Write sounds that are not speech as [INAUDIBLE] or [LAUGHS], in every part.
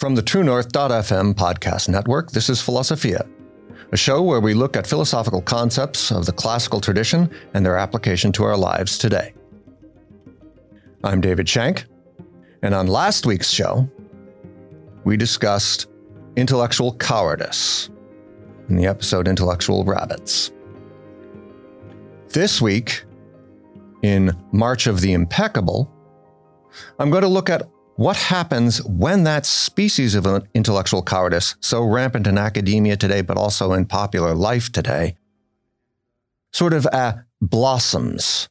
From the True TrueNorth.fm podcast network, this is Philosophia, a show where we look at philosophical concepts of the classical tradition and their application to our lives today. I'm David Shank, and on last week's show, we discussed intellectual cowardice in the episode Intellectual Rabbits. This week, in March of the Impeccable, I'm going to look at what happens when that species of intellectual cowardice, so rampant in academia today, but also in popular life today, sort of uh, blossoms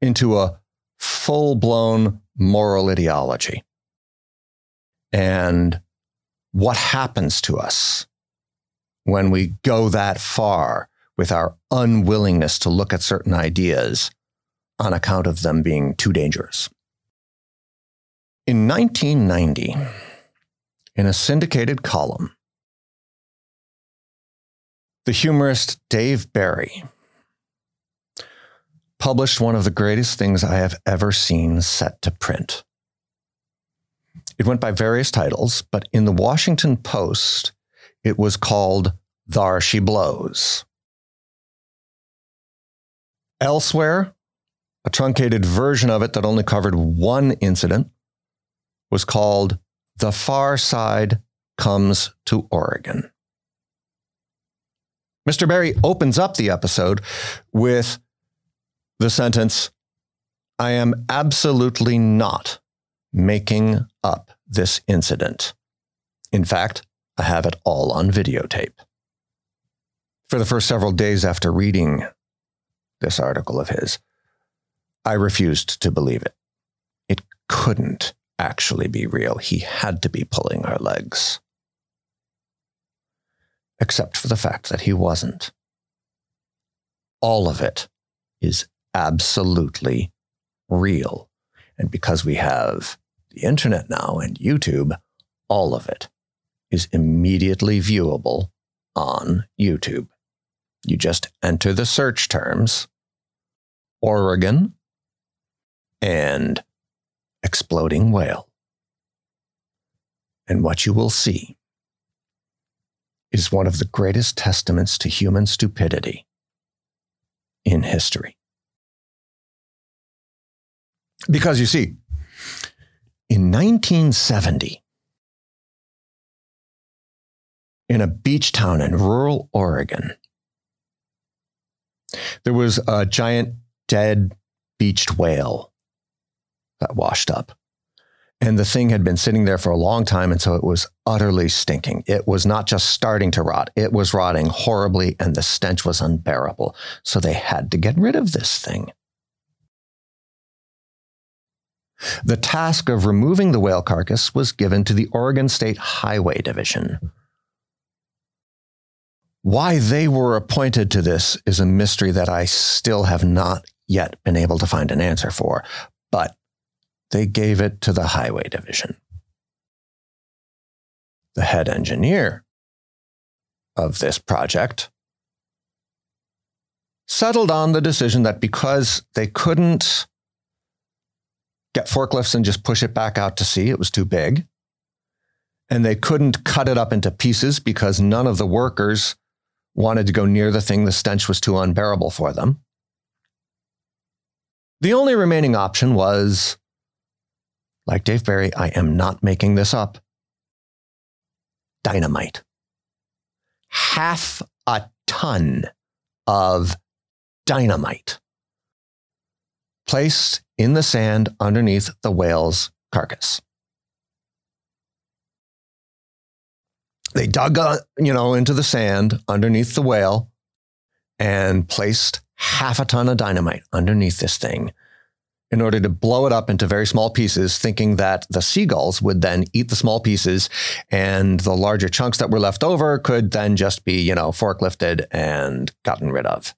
into a full blown moral ideology? And what happens to us when we go that far with our unwillingness to look at certain ideas on account of them being too dangerous? In 1990, in a syndicated column, the humorist Dave Barry published one of the greatest things I have ever seen set to print. It went by various titles, but in the Washington Post, it was called Thar She Blows. Elsewhere, a truncated version of it that only covered one incident was called The Far Side Comes to Oregon. Mr. Barry opens up the episode with the sentence I am absolutely not making up this incident. In fact, I have it all on videotape. For the first several days after reading this article of his, I refused to believe it. It couldn't actually be real. He had to be pulling our legs. Except for the fact that he wasn't. All of it is absolutely real. And because we have the internet now and YouTube, all of it is immediately viewable on YouTube. You just enter the search terms Oregon and exploding whale. And what you will see is one of the greatest testaments to human stupidity in history. Because you see, in 1970, in a beach town in rural Oregon, there was a giant dead beached whale that washed up. And the thing had been sitting there for a long time. And so it was utterly stinking. It was not just starting to rot, it was rotting horribly, and the stench was unbearable. So they had to get rid of this thing. The task of removing the whale carcass was given to the Oregon State Highway Division. Why they were appointed to this is a mystery that I still have not yet been able to find an answer for. But they gave it to the highway division. The head engineer of this project settled on the decision that because they couldn't get forklifts and just push it back out to sea, it was too big, and they couldn't cut it up into pieces because none of the workers wanted to go near the thing, the stench was too unbearable for them. The only remaining option was like Dave Barry, I am not making this up. Dynamite. Half a ton of dynamite placed in the sand underneath the whale's carcass. They dug, uh, you know, into the sand underneath the whale and placed half a ton of dynamite underneath this thing in order to blow it up into very small pieces, thinking that the seagulls would then eat the small pieces and the larger chunks that were left over could then just be, you know, forklifted and gotten rid of.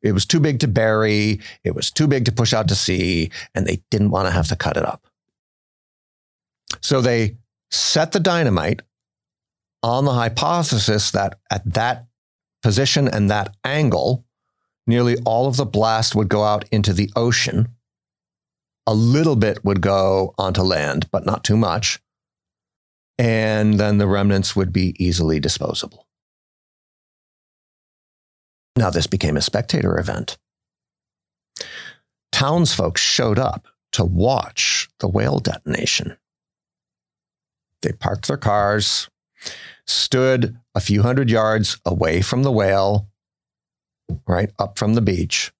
It was too big to bury, it was too big to push out to sea, and they didn't want to have to cut it up. So they set the dynamite on the hypothesis that at that position and that angle, nearly all of the blast would go out into the ocean a little bit would go onto land, but not too much. and then the remnants would be easily disposable. Now, this became a spectator event. Townsfolk showed up to watch the whale detonation. They parked their cars, stood a few hundred yards away from the whale, right up from the beach,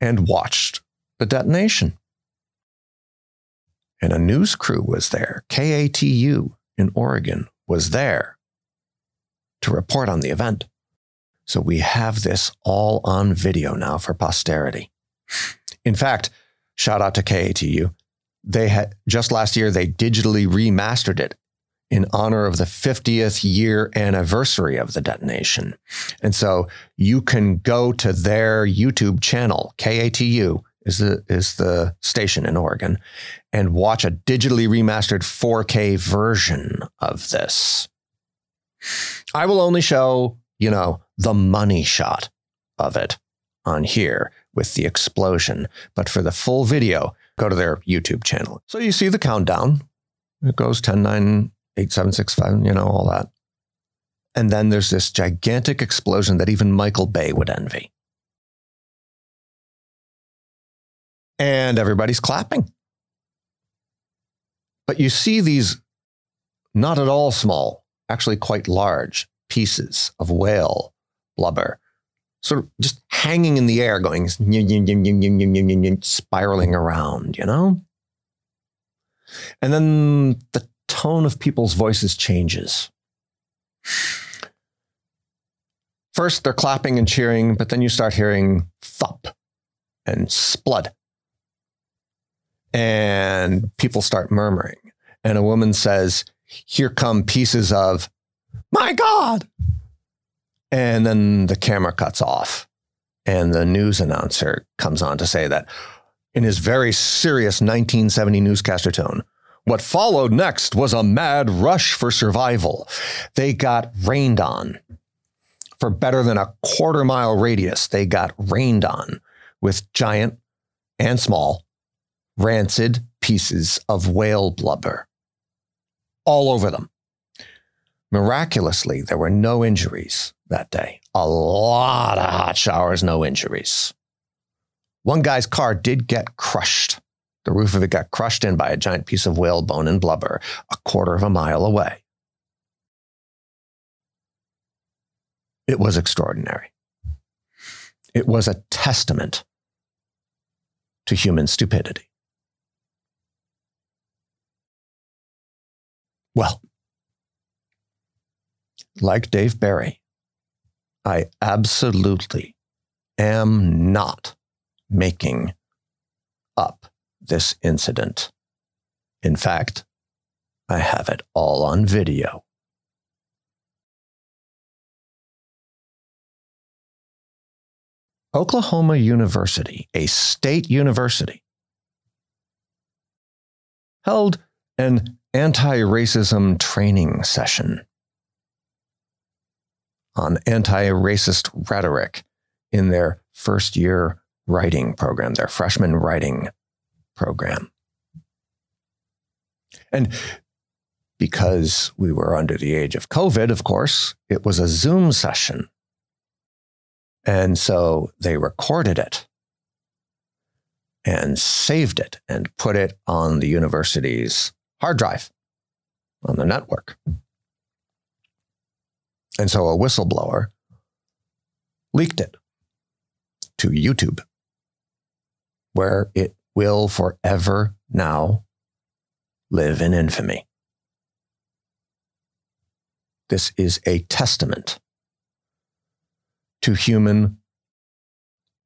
and watched the detonation. And a news crew was there. KATU in Oregon was there to report on the event. So we have this all on video now for posterity. In fact, shout out to KATU. They had just last year they digitally remastered it in honor of the 50th year anniversary of the detonation. And so you can go to their YouTube channel, KATU is the is the station in Oregon, and watch a digitally remastered 4K version of this. I will only show, you know, the money shot of it on here with the explosion. But for the full video, go to their YouTube channel. So you see the countdown. It goes 10, 9, 8, 7, 6, 5, you know, all that. And then there's this gigantic explosion that even Michael Bay would envy. And everybody's clapping. But you see these not at all small, actually quite large pieces of whale blubber sort of just hanging in the air, going spiraling around, you know? And then the tone of people's voices changes. First, they're clapping and cheering, but then you start hearing thump and splud. And people start murmuring. And a woman says, Here come pieces of, my God, and then the camera cuts off, and the news announcer comes on to say that in his very serious 1970 newscaster tone, what followed next was a mad rush for survival. They got rained on. For better than a quarter mile radius, they got rained on with giant and small, rancid pieces of whale blubber all over them. Miraculously, there were no injuries that day. A lot of hot showers, no injuries. One guy's car did get crushed. The roof of it got crushed in by a giant piece of whalebone and blubber a quarter of a mile away. It was extraordinary. It was a testament to human stupidity. Well, like Dave Barry, I absolutely am not making up this incident. In fact, I have it all on video. Oklahoma University, a state university, held an anti racism training session on anti racist rhetoric in their first year writing program, their freshman writing program. And because we were under the age of COVID, of course, it was a Zoom session. And so they recorded it and saved it and put it on the university's hard drive on the network. And so a whistleblower leaked it to YouTube, where it will forever now live in infamy. This is a testament to human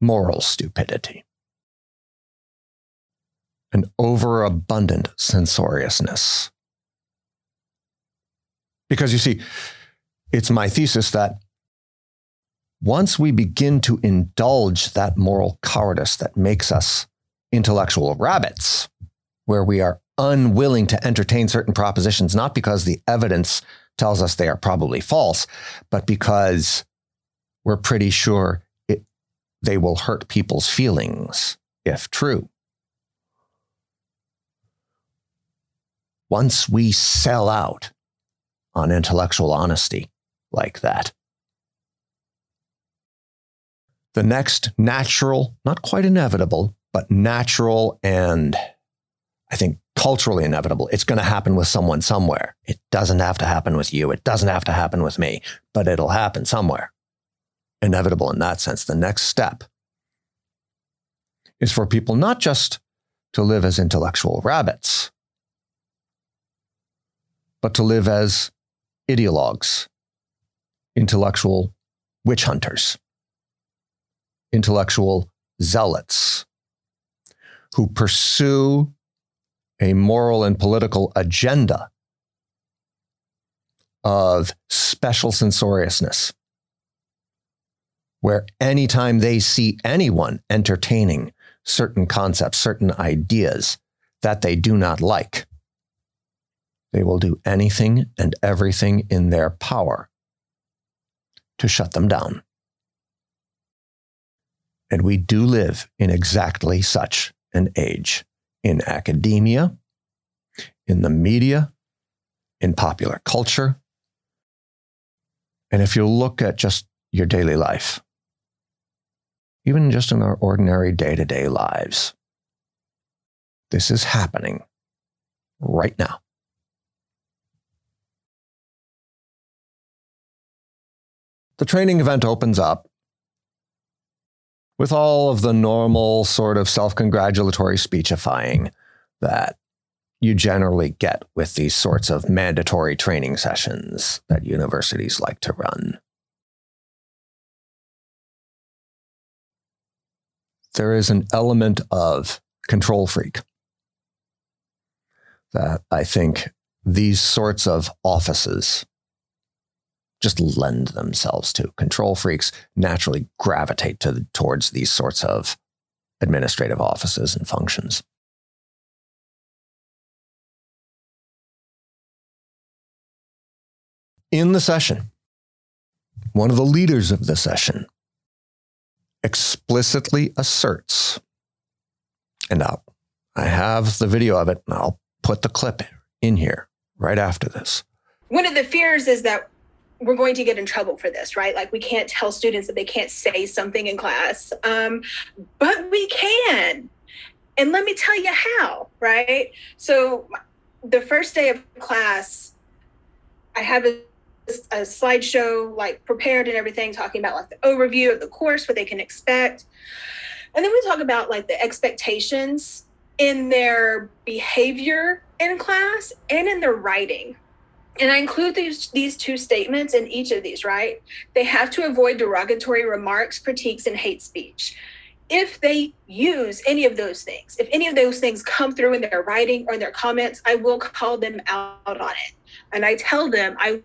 moral stupidity, an overabundant censoriousness. Because you see, it's my thesis that once we begin to indulge that moral cowardice that makes us intellectual rabbits, where we are unwilling to entertain certain propositions, not because the evidence tells us they are probably false, but because we're pretty sure it, they will hurt people's feelings if true. Once we sell out on intellectual honesty like that. The next natural, not quite inevitable, but natural and I think culturally inevitable. It's going to happen with someone somewhere. It doesn't have to happen with you. It doesn't have to happen with me, but it'll happen somewhere. Inevitable in that sense. The next step is for people not just to live as intellectual rabbits, but to live as ideologues, intellectual witch hunters, intellectual zealots who pursue a moral and political agenda of special censoriousness, where anytime they see anyone entertaining certain concepts, certain ideas that they do not like, they will do anything and everything in their power to shut them down. And we do live in exactly such an age in academia, in the media, in popular culture. And if you look at just your daily life, even just in our ordinary day to day lives, this is happening right now. The training event opens up with all of the normal sort of self congratulatory speechifying that you generally get with these sorts of mandatory training sessions that universities like to run. There is an element of control freak that I think these sorts of offices just lend themselves to. Control freaks naturally gravitate to, towards these sorts of administrative offices and functions. In the session, one of the leaders of the session explicitly asserts, and I'll, I have the video of it, and I'll put the clip in here right after this. One of the fears is that we're going to get in trouble for this, right? Like we can't tell students that they can't say something in class, um, but we can. And let me tell you how, right? So the first day of class, I have a, a slideshow like prepared and everything, talking about like the overview of the course, what they can expect. And then we talk about like the expectations in their behavior in class and in their writing, and I include these these two statements in each of these, right? They have to avoid derogatory remarks, critiques, and hate speech. If they use any of those things, if any of those things come through in their writing or in their comments, I will call them out on it. And I tell them, I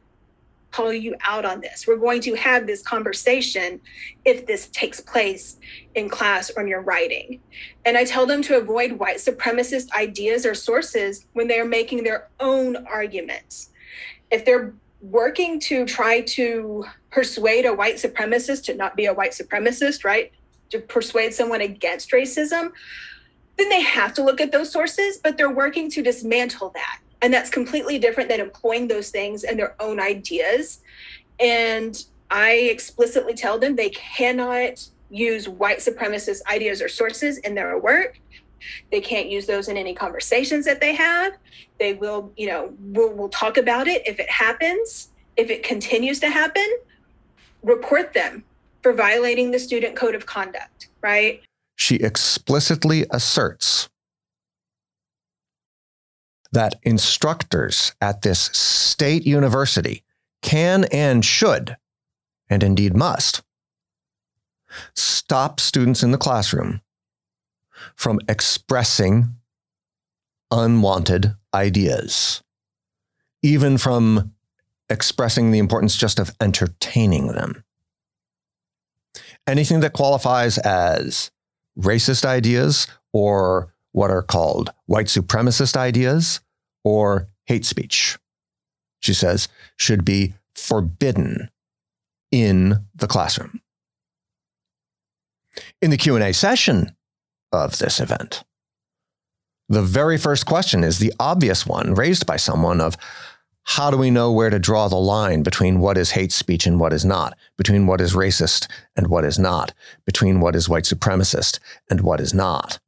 call you out on this. We're going to have this conversation if this takes place in class or in your writing. And I tell them to avoid white supremacist ideas or sources when they're making their own arguments if they're working to try to persuade a white supremacist to not be a white supremacist, right? To persuade someone against racism, then they have to look at those sources, but they're working to dismantle that. And that's completely different than employing those things and their own ideas. And I explicitly tell them they cannot use white supremacist ideas or sources in their work. They can't use those in any conversations that they have. They will, you know, we'll, we'll talk about it if it happens. If it continues to happen, report them for violating the student code of conduct, right? She explicitly asserts that instructors at this state university can and should, and indeed must, stop students in the classroom from expressing unwanted ideas, even from expressing the importance just of entertaining them. Anything that qualifies as racist ideas or what are called white supremacist ideas or hate speech, she says, should be forbidden in the classroom. In the Q&A session, of this event. the very first question is the obvious one raised by someone of how do we know where to draw the line between what is hate speech and what is not, between what is racist and what is not, between what is white supremacist and what is not?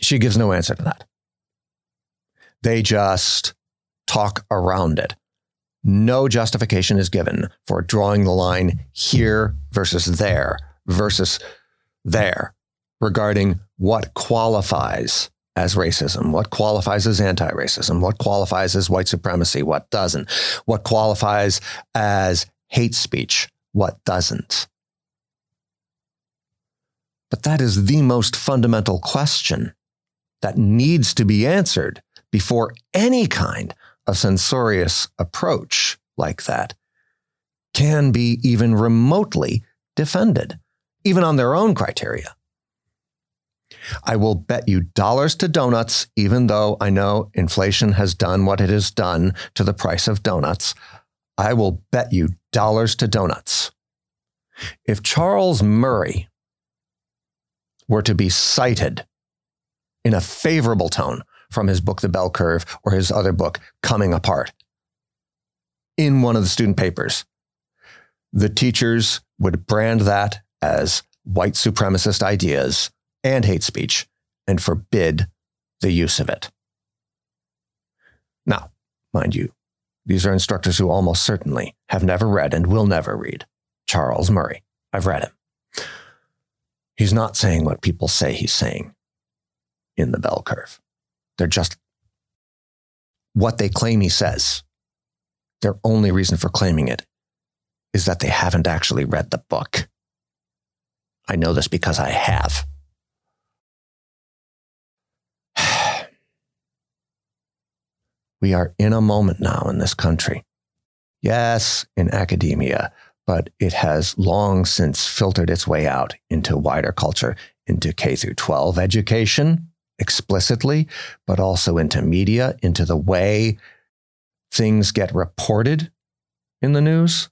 She gives no answer to that. They just talk around it. No justification is given for drawing the line here versus there versus there regarding what qualifies as racism, what qualifies as anti racism, what qualifies as white supremacy, what doesn't, what qualifies as hate speech, what doesn't. But that is the most fundamental question that needs to be answered before any kind of censorious approach like that can be even remotely defended, even on their own criteria. I will bet you dollars to donuts, even though I know inflation has done what it has done to the price of donuts. I will bet you dollars to donuts. If Charles Murray were to be cited in a favorable tone from his book, The Bell Curve, or his other book, Coming Apart, in one of the student papers, the teachers would brand that as white supremacist ideas and hate speech and forbid the use of it. Now, mind you, these are instructors who almost certainly have never read and will never read Charles Murray. I've read him. He's not saying what people say he's saying in the bell curve. They're just what they claim he says. Their only reason for claiming it is that they haven't actually read the book. I know this because I have. [SIGHS] we are in a moment now in this country. Yes, in academia, but it has long since filtered its way out into wider culture, into K through 12 education explicitly, but also into media, into the way things get reported in the news,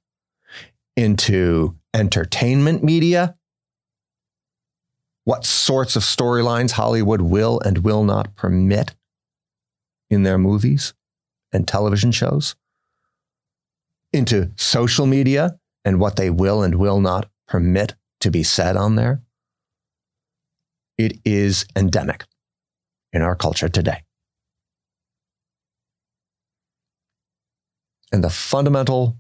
into entertainment media, what sorts of storylines Hollywood will and will not permit in their movies and television shows, into social media and what they will and will not permit to be said on there. It is endemic in our culture today. And the fundamental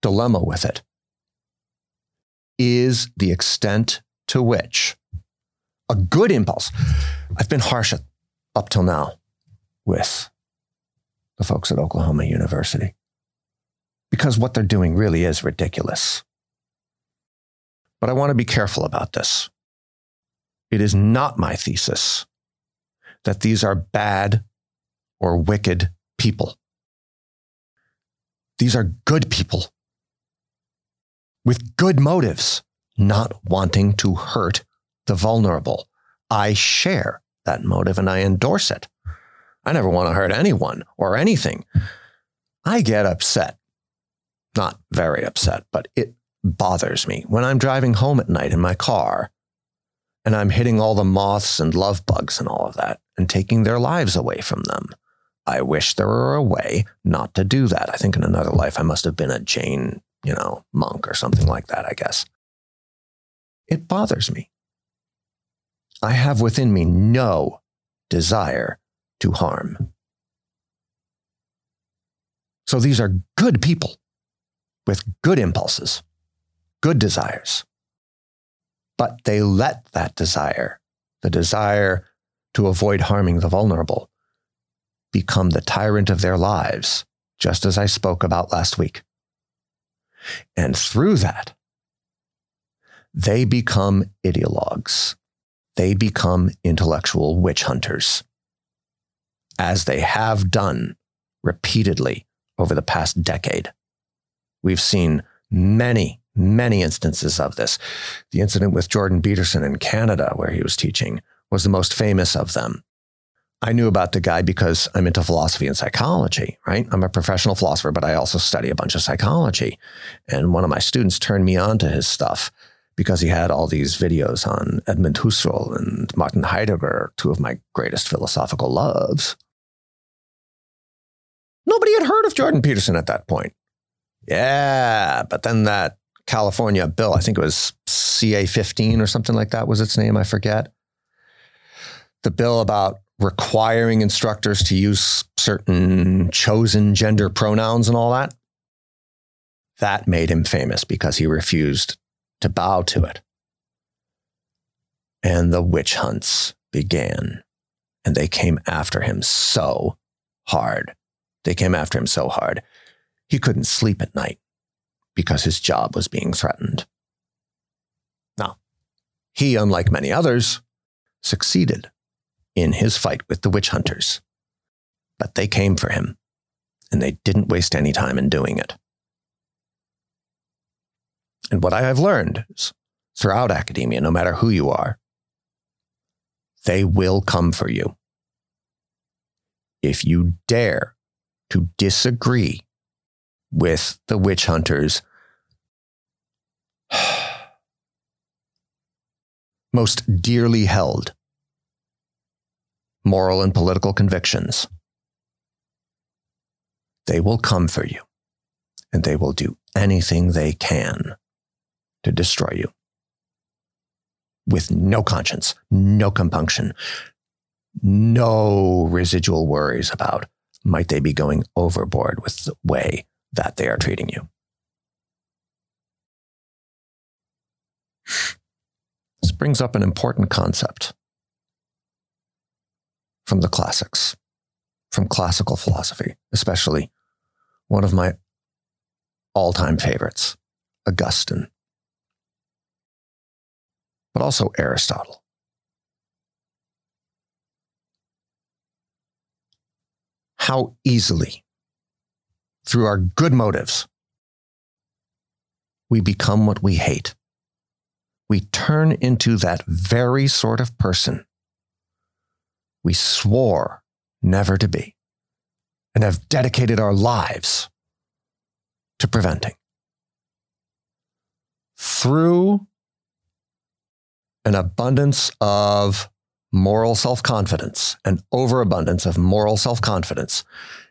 dilemma with it is the extent to which a good impulse, I've been harsh up till now with the folks at Oklahoma University because what they're doing really is ridiculous. But I want to be careful about this. It is not my thesis that these are bad or wicked people. These are good people with good motives, not wanting to hurt the vulnerable. I share that motive and I endorse it. I never want to hurt anyone or anything. I get upset. Not very upset, but it bothers me when I'm driving home at night in my car and I'm hitting all the moths and love bugs and all of that and taking their lives away from them. I wish there were a way not to do that. I think in another life I must have been a Jain, you know, monk or something like that, I guess. It bothers me. I have within me no desire to harm. So these are good people with good impulses, good desires but they let that desire, the desire to avoid harming the vulnerable, become the tyrant of their lives, just as I spoke about last week. And through that, they become ideologues. They become intellectual witch hunters, as they have done repeatedly over the past decade. We've seen many many instances of this. The incident with Jordan Peterson in Canada, where he was teaching, was the most famous of them. I knew about the guy because I'm into philosophy and psychology, right? I'm a professional philosopher, but I also study a bunch of psychology. And one of my students turned me on to his stuff because he had all these videos on Edmund Husserl and Martin Heidegger, two of my greatest philosophical loves. Nobody had heard of Jordan Peterson at that point. Yeah, but then that California bill, I think it was CA 15 or something like that was its name, I forget. The bill about requiring instructors to use certain chosen gender pronouns and all that. That made him famous because he refused to bow to it. And the witch hunts began, and they came after him so hard. They came after him so hard. He couldn't sleep at night because his job was being threatened. Now, he, unlike many others, succeeded in his fight with the witch hunters. But they came for him, and they didn't waste any time in doing it. And what I have learned throughout academia, no matter who you are, they will come for you. If you dare to disagree with the witch hunters, [SIGHS] most dearly held moral and political convictions, they will come for you and they will do anything they can to destroy you. With no conscience, no compunction, no residual worries about might they be going overboard with the way that they are treating you. This brings up an important concept from the classics, from classical philosophy, especially one of my all time favorites, Augustine, but also Aristotle. How easily, through our good motives, we become what we hate. We turn into that very sort of person we swore never to be and have dedicated our lives to preventing. Through an abundance of moral self confidence, an overabundance of moral self confidence,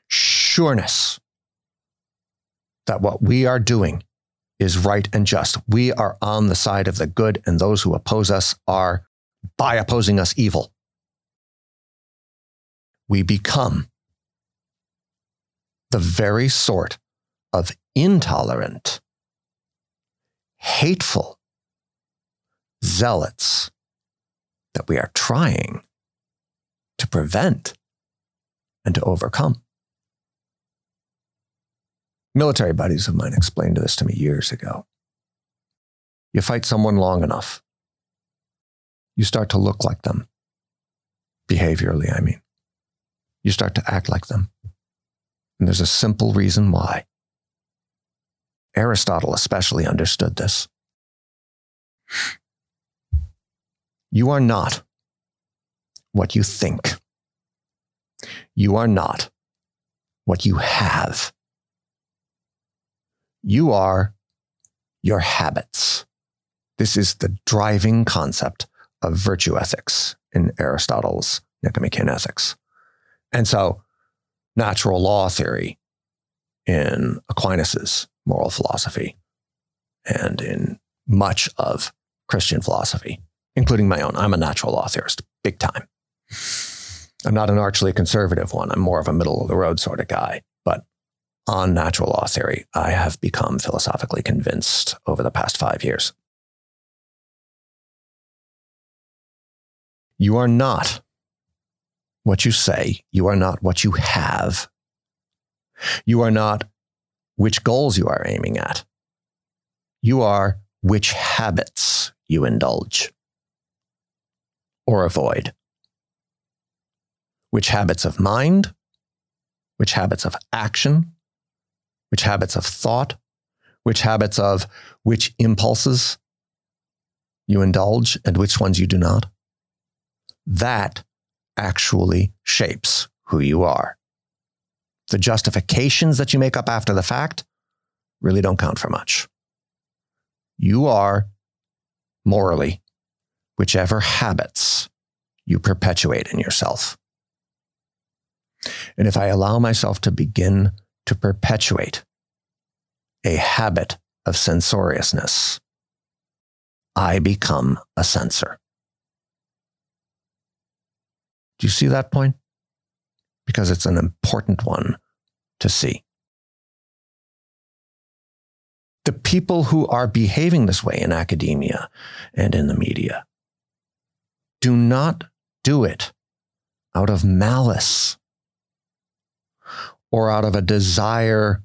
sureness that what we are doing is right and just. We are on the side of the good, and those who oppose us are, by opposing us, evil we become the very sort of intolerant, hateful zealots that we are trying to prevent and to overcome. Military buddies of mine explained this to me years ago. You fight someone long enough, you start to look like them, behaviorally, I mean you start to act like them. And there's a simple reason why. Aristotle especially understood this. You are not what you think. You are not what you have. You are your habits. This is the driving concept of virtue ethics in Aristotle's Nicomachean Ethics. And so, natural law theory in Aquinas's moral philosophy and in much of Christian philosophy, including my own. I'm a natural law theorist, big time. I'm not an archly conservative one. I'm more of a middle of the road sort of guy. But on natural law theory, I have become philosophically convinced over the past five years. You are not what you say. You are not what you have. You are not which goals you are aiming at. You are which habits you indulge or avoid. Which habits of mind, which habits of action, which habits of thought, which habits of which impulses you indulge and which ones you do not. That actually shapes who you are. The justifications that you make up after the fact really don't count for much. You are morally whichever habits you perpetuate in yourself. And if I allow myself to begin to perpetuate a habit of censoriousness, I become a censor. Do you see that point? Because it's an important one to see. The people who are behaving this way in academia and in the media do not do it out of malice or out of a desire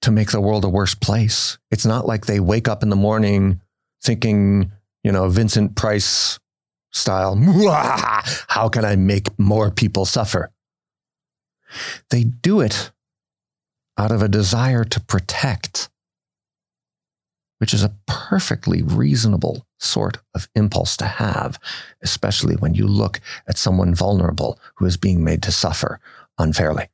to make the world a worse place. It's not like they wake up in the morning thinking, you know, Vincent Price style, [LAUGHS] how can I make more people suffer? They do it out of a desire to protect, which is a perfectly reasonable sort of impulse to have, especially when you look at someone vulnerable who is being made to suffer unfairly.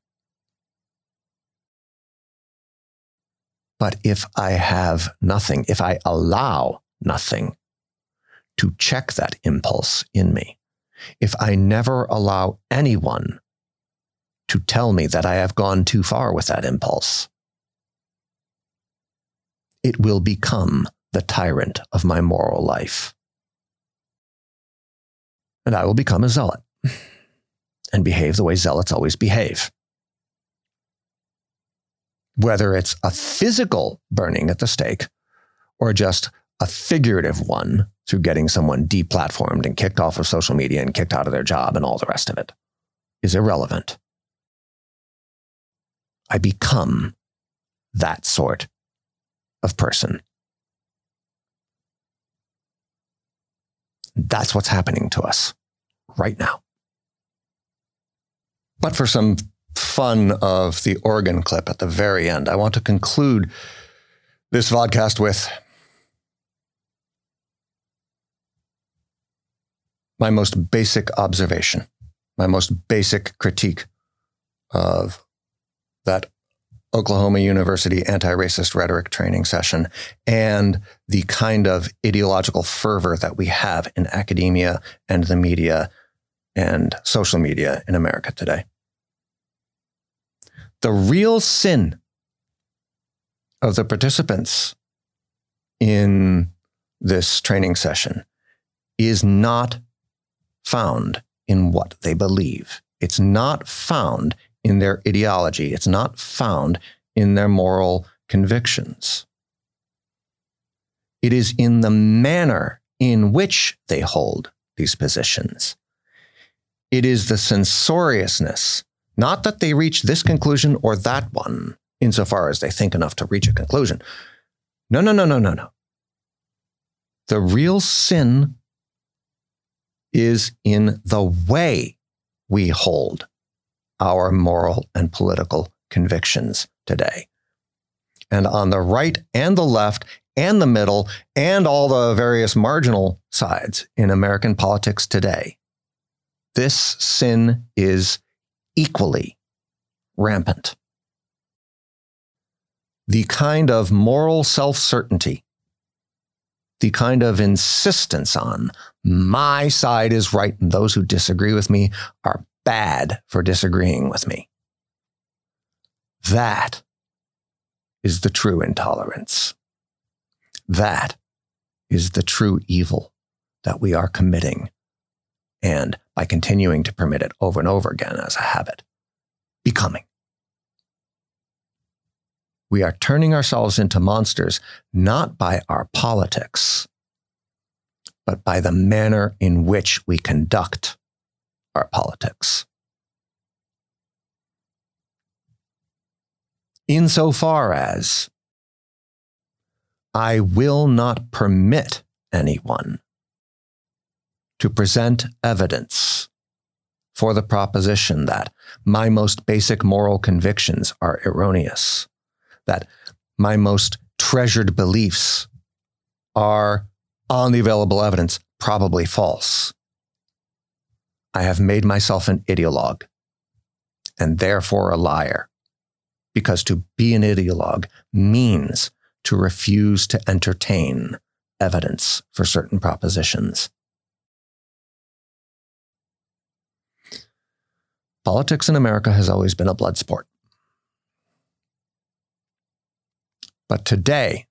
But if I have nothing, if I allow nothing to check that impulse in me, if I never allow anyone to tell me that I have gone too far with that impulse, it will become the tyrant of my moral life. And I will become a zealot [LAUGHS] and behave the way zealots always behave whether it's a physical burning at the stake or just a figurative one through getting someone deplatformed and kicked off of social media and kicked out of their job and all the rest of it, is irrelevant. I become that sort of person. That's what's happening to us right now. But for some fun of the Oregon clip at the very end, I want to conclude this vodcast with my most basic observation, my most basic critique of that Oklahoma University anti racist rhetoric training session and the kind of ideological fervor that we have in academia and the media and social media in America today. The real sin of the participants in this training session is not found in what they believe. It's not found in their ideology. It's not found in their moral convictions. It is in the manner in which they hold these positions. It is the censoriousness not that they reach this conclusion or that one, insofar as they think enough to reach a conclusion. No, no, no, no, no, no. The real sin is in the way we hold our moral and political convictions today. And on the right and the left and the middle and all the various marginal sides in American politics today, this sin is equally rampant. The kind of moral self certainty, the kind of insistence on my side is right and those who disagree with me are bad for disagreeing with me. That is the true intolerance. That is the true evil that we are committing and by continuing to permit it over and over again as a habit, becoming. We are turning ourselves into monsters not by our politics, but by the manner in which we conduct our politics. Insofar as I will not permit anyone to present evidence for the proposition that my most basic moral convictions are erroneous, that my most treasured beliefs are, on the available evidence, probably false. I have made myself an ideologue and therefore a liar, because to be an ideologue means to refuse to entertain evidence for certain propositions. Politics in America has always been a blood sport. But today,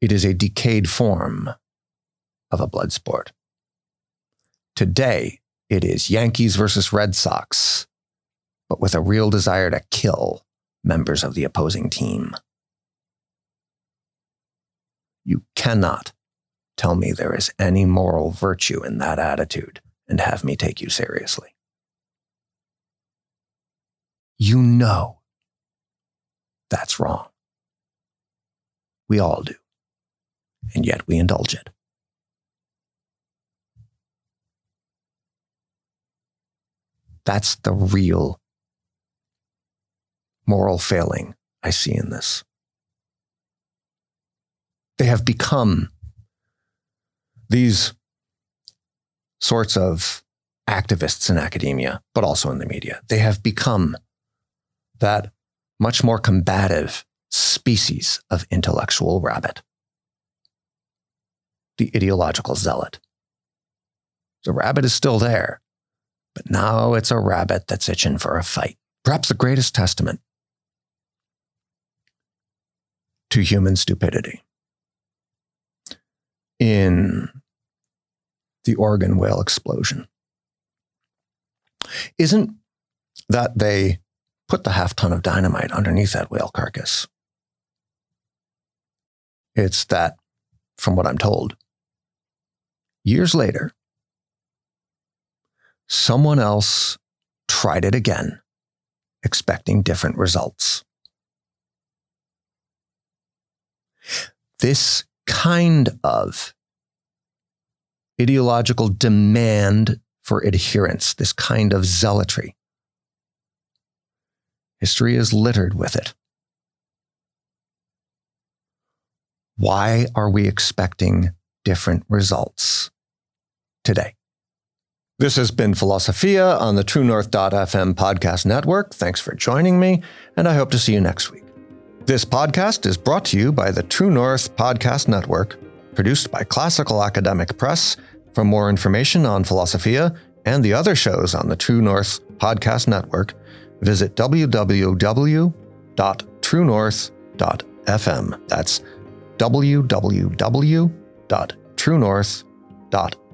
it is a decayed form of a blood sport. Today, it is Yankees versus Red Sox, but with a real desire to kill members of the opposing team. You cannot tell me there is any moral virtue in that attitude and have me take you seriously. You know that's wrong. We all do. And yet we indulge it. That's the real moral failing I see in this. They have become these sorts of activists in academia, but also in the media. They have become that much more combative species of intellectual rabbit, the ideological zealot. The rabbit is still there, but now it's a rabbit that's itching for a fight. Perhaps the greatest testament to human stupidity in the Oregon whale explosion isn't that they put the half ton of dynamite underneath that whale carcass. It's that, from what I'm told, years later, someone else tried it again, expecting different results. This kind of ideological demand for adherence, this kind of zealotry, history is littered with it. Why are we expecting different results today? This has been Philosophia on the True North.fm podcast network. Thanks for joining me, and I hope to see you next week. This podcast is brought to you by the True North Podcast Network, produced by Classical Academic Press. For more information on Philosophia and the other shows on the True North Podcast Network, visit www.truenorth.fm. That's www.truenorth.fm.